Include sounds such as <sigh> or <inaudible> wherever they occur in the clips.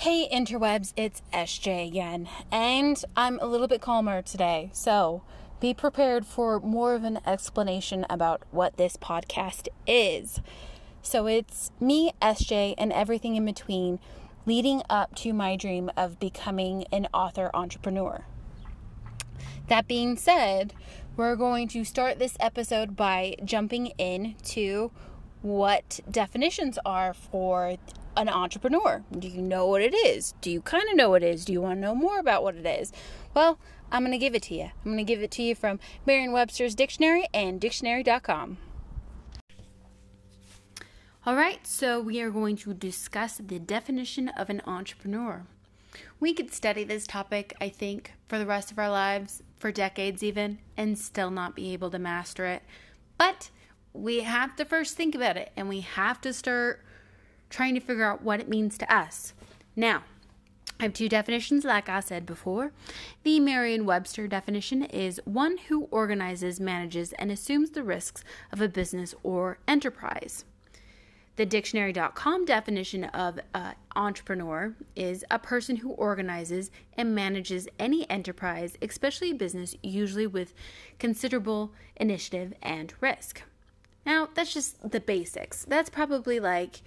Hey interwebs, it's SJ again, and I'm a little bit calmer today, so be prepared for more of an explanation about what this podcast is. So it's me, SJ, and everything in between leading up to my dream of becoming an author entrepreneur. That being said, we're going to start this episode by jumping into what definitions are for an entrepreneur. Do you know what it is? Do you kind of know what it is? Do you want to know more about what it is? Well, I'm going to give it to you. I'm going to give it to you from Merriam Webster's Dictionary and dictionary.com. All right, so we are going to discuss the definition of an entrepreneur. We could study this topic, I think, for the rest of our lives, for decades even, and still not be able to master it. But we have to first think about it and we have to start trying to figure out what it means to us. Now, I have two definitions, like I said before. The Merriam Webster definition is one who organizes, manages, and assumes the risks of a business or enterprise. The dictionary.com definition of uh, entrepreneur is a person who organizes and manages any enterprise, especially a business, usually with considerable initiative and risk. Now, that's just the basics. That's probably like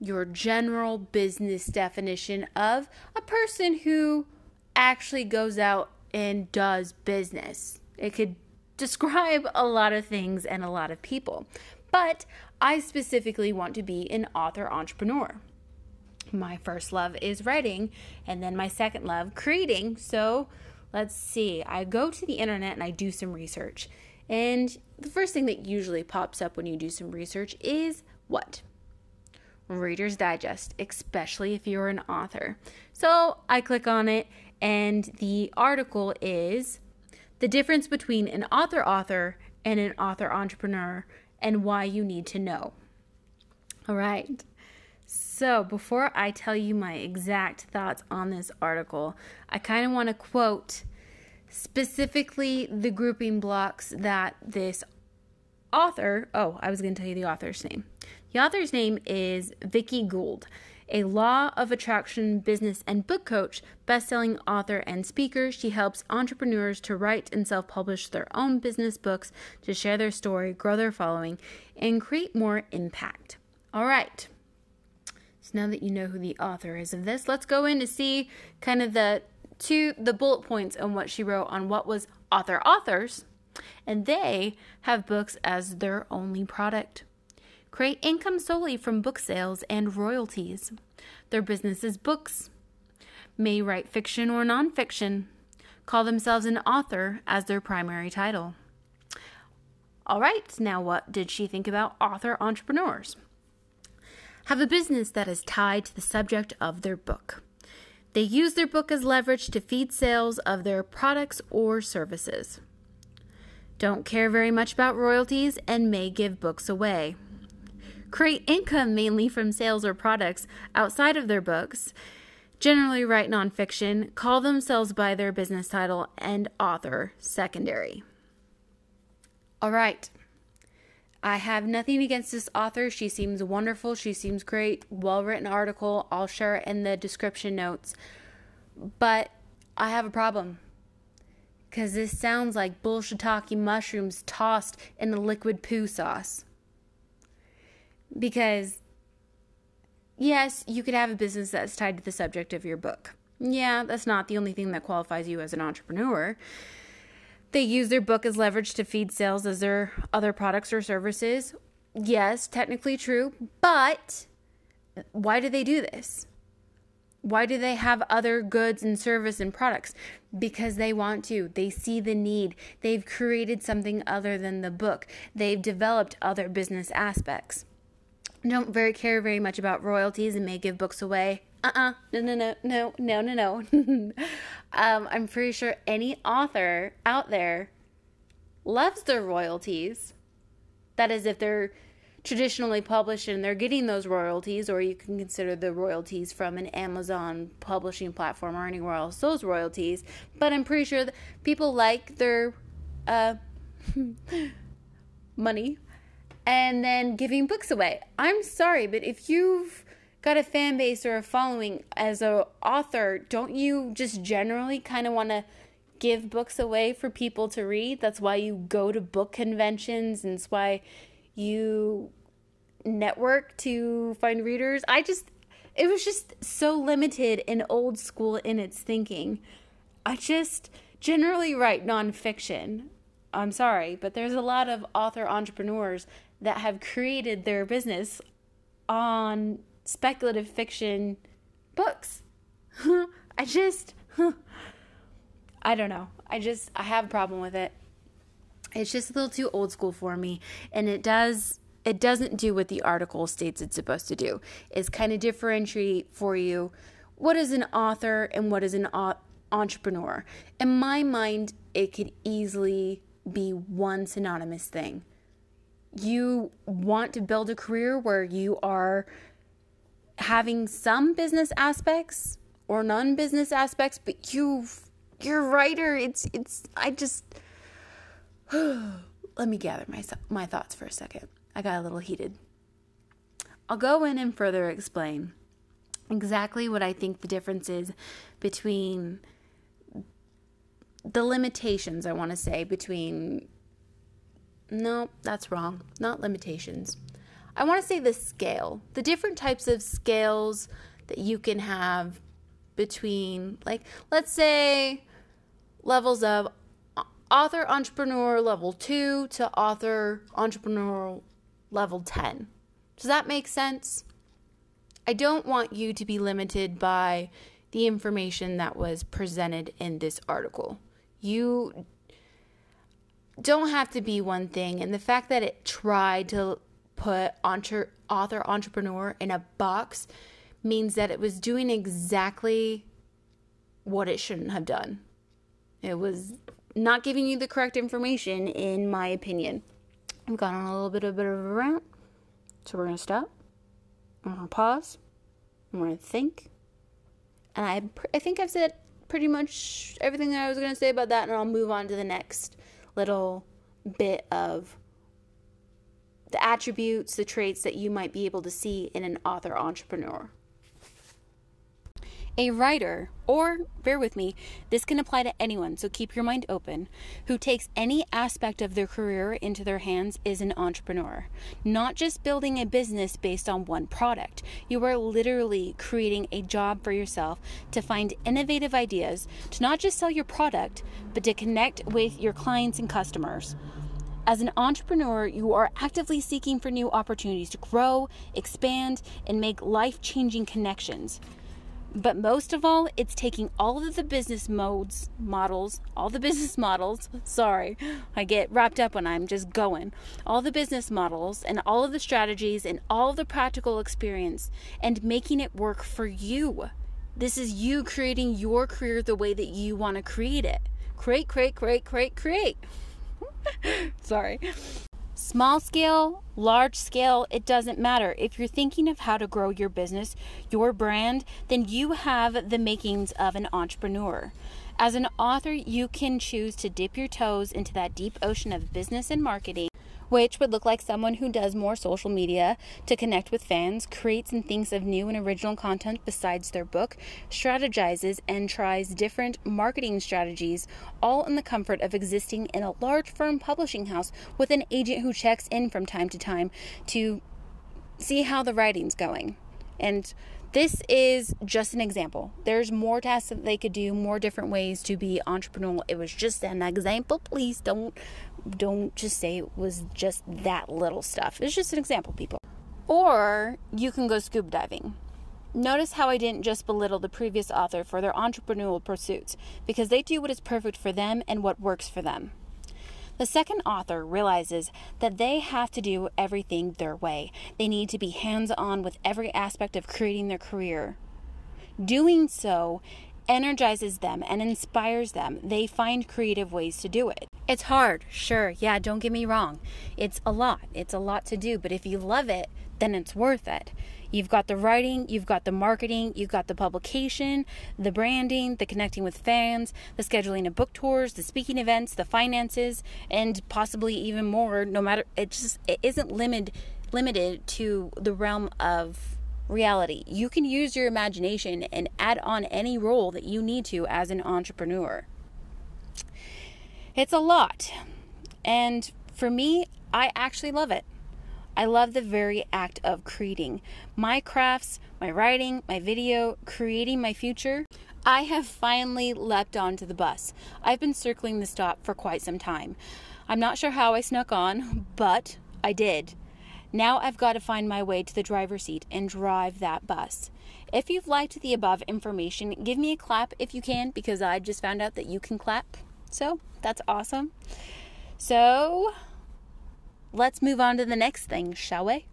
your general business definition of a person who actually goes out and does business. It could <laughs> describe a lot of things and a lot of people. But I specifically want to be an author entrepreneur. My first love is writing, and then my second love, creating. So let's see, I go to the internet and I do some research. And the first thing that usually pops up when you do some research is what? Reader's Digest, especially if you're an author. So I click on it, and the article is the difference between an author author and an author entrepreneur and why you need to know. All right. So, before I tell you my exact thoughts on this article, I kind of want to quote specifically the grouping blocks that this author, oh, I was going to tell you the author's name. The author's name is Vicki Gould, a law of attraction business and book coach, best-selling author and speaker. She helps entrepreneurs to write and self-publish their own business books to share their story, grow their following, and create more impact. All right. So now that you know who the author is of this, let's go in to see kind of the two the bullet points on what she wrote on what was author authors, and they have books as their only product. Create income solely from book sales and royalties. Their business is books. May write fiction or nonfiction. Call themselves an author as their primary title. All right, now what did she think about author entrepreneurs? Have a business that is tied to the subject of their book. They use their book as leverage to feed sales of their products or services. Don't care very much about royalties and may give books away. Create income mainly from sales or products outside of their books. Generally write nonfiction, call themselves by their business title, and author secondary. All right. I have nothing against this author. She seems wonderful. She seems great. Well written article. I'll share it in the description notes. But I have a problem. Because this sounds like bullshitaki mushrooms tossed in a liquid poo sauce. Because, yes, you could have a business that's tied to the subject of your book. Yeah, that's not the only thing that qualifies you as an entrepreneur. They use their book as leverage to feed sales as their other products or services. Yes, technically true, but why do they do this? Why do they have other goods and service and products? Because they want to. They see the need. They've created something other than the book. They've developed other business aspects. Don't very care very much about royalties and may give books away uh-uh no no no no no no no <laughs> um, i'm pretty sure any author out there loves their royalties that is if they're traditionally published and they're getting those royalties or you can consider the royalties from an amazon publishing platform or anywhere else those royalties but i'm pretty sure people like their uh, <laughs> money and then giving books away i'm sorry but if you've got a fan base or a following as an author, don't you just generally kind of want to give books away for people to read? That's why you go to book conventions and it's why you network to find readers. I just it was just so limited and old school in its thinking. I just generally write nonfiction. I'm sorry, but there's a lot of author entrepreneurs that have created their business on speculative fiction books. <laughs> I just, <laughs> I don't know. I just, I have a problem with it. It's just a little too old school for me, and it does it doesn't do what the article states it's supposed to do. It's kind of differentiate for you what is an author and what is an entrepreneur. In my mind, it could easily be one synonymous thing. You want to build a career where you are having some business aspects or non-business aspects, but you you're a writer. It's it's I just <sighs> let me gather my my thoughts for a second. I got a little heated. I'll go in and further explain exactly what I think the difference is between the limitations, I want to say, between. No, that's wrong. Not limitations. I want to say the scale, the different types of scales that you can have between, like, let's say levels of author entrepreneur level two to author entrepreneur level 10. Does that make sense? I don't want you to be limited by the information that was presented in this article. You don't have to be one thing, and the fact that it tried to put entre- author entrepreneur in a box means that it was doing exactly what it shouldn't have done. It was not giving you the correct information, in my opinion. I've gone on a little bit of a bit of a rant. So we're to stop. I'm to pause. I'm to think. And I, I think I've said pretty much everything that I was to say about that, and I'll move on to the next little bit of the attributes, the traits that you might be able to see in an author entrepreneur. A writer, or bear with me, this can apply to anyone, so keep your mind open, who takes any aspect of their career into their hands is an entrepreneur. Not just building a business based on one product. You are literally creating a job for yourself to find innovative ideas, to not just sell your product, but to connect with your clients and customers. As an entrepreneur, you are actively seeking for new opportunities to grow, expand, and make life changing connections. But most of all, it's taking all of the business modes, models, all the business <laughs> models. Sorry, I get wrapped up when I'm just going. All the business models and all of the strategies and all the practical experience and making it work for you. This is you creating your career the way that you want to create it. Create, create, create, create, create. <laughs> Sorry. Small scale, large scale, it doesn't matter. If you're thinking of how to grow your business, your brand, then you have the makings of an entrepreneur. As an author, you can choose to dip your toes into that deep ocean of business and marketing which would look like someone who does more social media to connect with fans, creates and thinks of new and original content besides their book, strategizes and tries different marketing strategies, all in the comfort of existing in a large firm publishing house with an agent who checks in from time to time to see how the writing's going. And this is just an example. There's more tasks that they could do, more different ways to be entrepreneurial. It was just an example. Please don't don't just say it was just that little stuff. It's just an example, people. Or you can go scuba diving. Notice how I didn't just belittle the previous author for their entrepreneurial pursuits, because they do what is perfect for them and what works for them. The second author realizes that they have to do everything their way. They need to be hands on with every aspect of creating their career. Doing so energizes them and inspires them. They find creative ways to do it. It's hard, sure. Yeah, don't get me wrong. It's a lot. It's a lot to do, but if you love it, then it's worth it. You've got the writing, you've got the marketing, you've got the publication, the branding, the connecting with fans, the scheduling of book tours, the speaking events, the finances, and possibly even more. No matter it just it isn't limited limited to the realm of reality. You can use your imagination and add on any role that you need to as an entrepreneur. It's a lot. And for me, I actually love it. I love the very act of creating my crafts, my writing, my video, creating my future. I have finally leapt onto the bus. I've been circling the stop for quite some time. I'm not sure how I snuck on, but I did. Now I've got to find my way to the driver's seat and drive that bus. If you've liked the above information, give me a clap if you can, because I just found out that you can clap. So that's awesome. So let's move on to the next thing, shall we?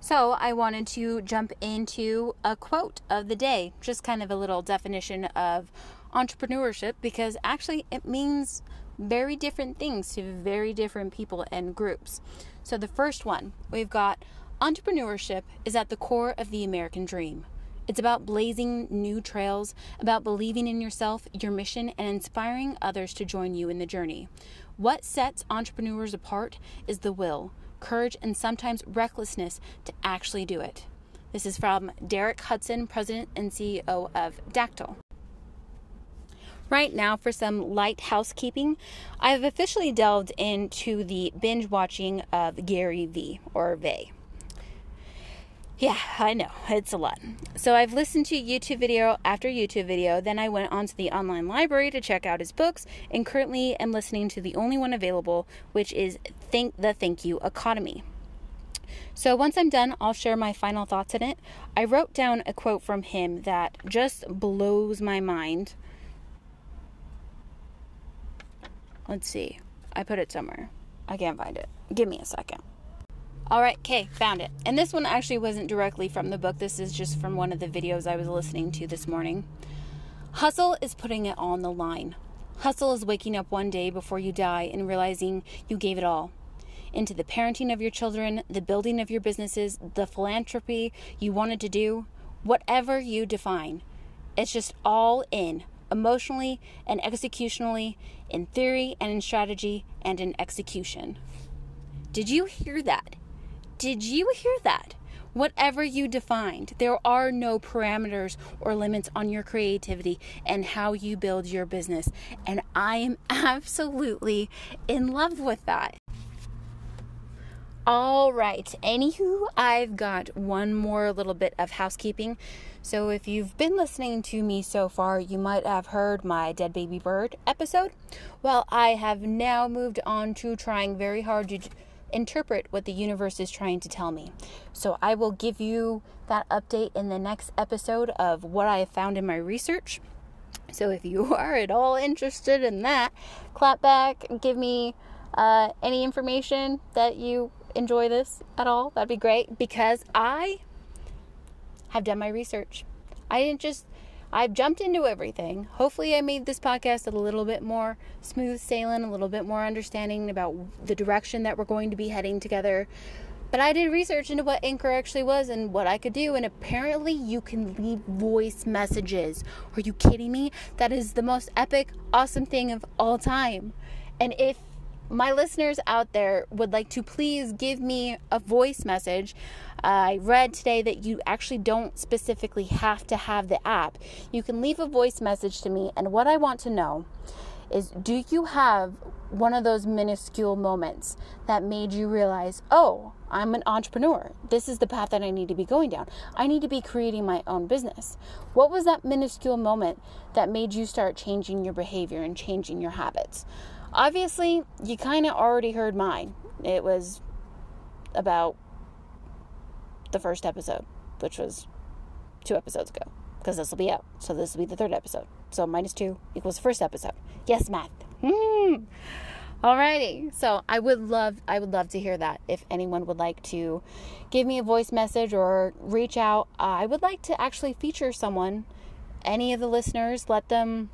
So, I wanted to jump into a quote of the day, just kind of a little definition of entrepreneurship because actually it means very different things to very different people and groups. So, the first one we've got entrepreneurship is at the core of the American dream. It's about blazing new trails, about believing in yourself, your mission, and inspiring others to join you in the journey. What sets entrepreneurs apart is the will, courage, and sometimes recklessness to actually do it. This is from Derek Hudson, President and CEO of Dactyl. Right now, for some light housekeeping, I've officially delved into the binge watching of Gary V or Vay. Yeah, I know, it's a lot. So I've listened to YouTube video after YouTube video, then I went onto the online library to check out his books, and currently am listening to the only one available, which is Think the Thank You Economy. So once I'm done, I'll share my final thoughts on it. I wrote down a quote from him that just blows my mind Let's see. I put it somewhere. I can't find it. Give me a second. All right, okay, found it. And this one actually wasn't directly from the book. This is just from one of the videos I was listening to this morning. Hustle is putting it on the line. Hustle is waking up one day before you die and realizing you gave it all into the parenting of your children, the building of your businesses, the philanthropy you wanted to do, whatever you define. It's just all in emotionally and executionally, in theory and in strategy and in execution. Did you hear that? Did you hear that? Whatever you defined, there are no parameters or limits on your creativity and how you build your business. And I am <laughs> absolutely in love with that. All right, anywho, I've got one more little bit of housekeeping. So, if you've been listening to me so far, you might have heard my Dead Baby Bird episode. Well, I have now moved on to trying very hard to interpret what the universe is trying to tell me. So, I will give you that update in the next episode of what I have found in my research. So, if you <laughs> are at all interested in that, clap back, give me uh, any information that you enjoy this at all. That'd be great because I have done my research. I didn't just, I've jumped into everything. Hopefully, I made this podcast a little bit more smooth sailing, a little bit more understanding about the direction that we're going to be heading together. But I did research into what Anchor actually was and what I could do, and apparently you can leave voice messages. Are you kidding me? That is the most epic, awesome thing of all time. And if my listeners out there would like to please give me a voice message, I read today that you actually don't specifically have to have the app. You can leave a voice message to me, and what I want to know is do you have one of those minuscule moments that made you realize, oh, I'm an entrepreneur. This is the path that I need to be going down. I need to be creating my own business. What was that minuscule moment that made you start changing your behavior and changing your habits? Obviously, you kind of already heard mine. It was about the first episode, which was two episodes ago, because this will be out. So this will be the third episode. So minus two equals the first episode. Yes, math. Mm. Alrighty. So I would love I would love to hear that. If anyone would like to give me a voice message or reach out, I would like to actually feature someone. Any of the listeners, let them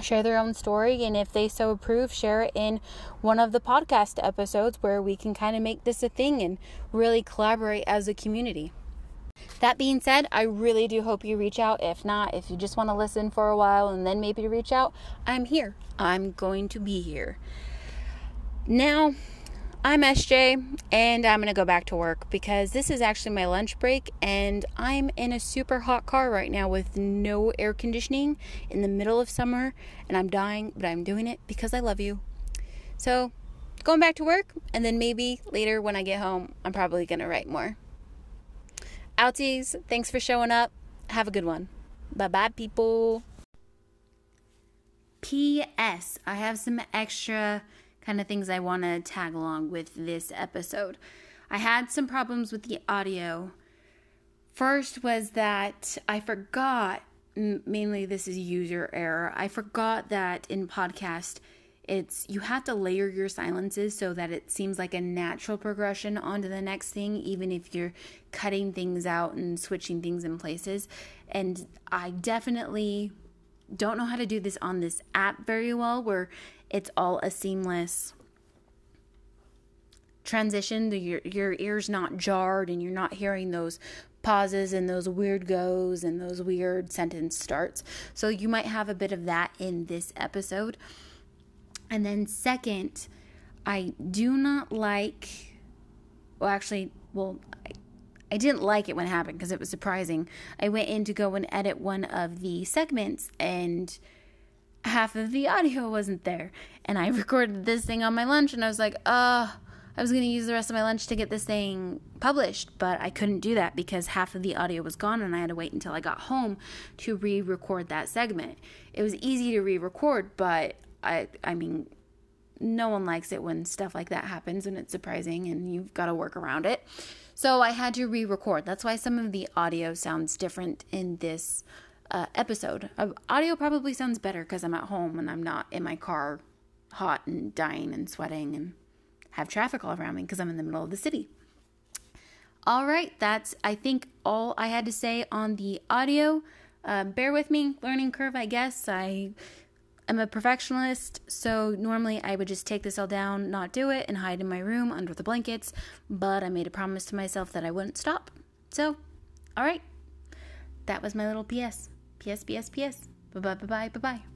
share their own story and if they so approve share it in one of the podcast episodes where we can kind of make this a thing and really collaborate as a community. That being said i really do hope you reach out. If not if you just want to listen for a while and then maybe reach out i'm here. I'm going to be here. Now I'm SJ and I'm going to go back to work because this is actually my lunch break and I'm in a super hot car right now with no air conditioning in the middle of summer and I'm dying, but I'm doing it because I love you. So, going back to work and then maybe later when I get home, I'm probably going to write more. Outies, thanks for showing up. Have a good one. Bye bye, people. P.S. I have some extra kind of things I want to tag along with this episode. I had some problems with the audio. First was that I forgot, mainly this is user error, I forgot that in podcast it's you have to layer your silences so that it seems like a natural progression onto the next thing even if you're cutting things out and switching things in places and i definitely don't know how to do this on this app very well where it's all a seamless transition. Your your ears not jarred and you're not hearing those pauses and those weird goes and those weird sentence starts. So you might have a bit of that in this episode. And then second, I do not like well actually well I, didn't like it when it happened because it was surprising. I went in to go and edit one of the segments and half of the audio wasn't there. And I <laughs> recorded this thing on my lunch and I was like, uh, I was going to use the rest of my lunch to get this thing published, but I couldn't do that because half of the audio was gone and I had to wait until I got home to re-record that segment. It was easy to re-record, but I I mean no one likes it when stuff like that happens and it's surprising and you've got to work around it. So I had to re-record. That's why some of the audio sounds different in this uh, episode. Uh, audio probably sounds better because I'm at home and I'm not in my car, hot and dying and sweating and have traffic all around me because I'm in the middle of the city. All right, that's I think all I had to say on the audio. Uh, bear with me, learning curve, I guess. I am a perfectionist, so normally I would just take this all down, not do it, and hide in my room under the blankets. But I made a promise to myself that I wouldn't stop. So, all right, that was my little PS. PS, PS, PS. Bye bye, bye bye, bye bye.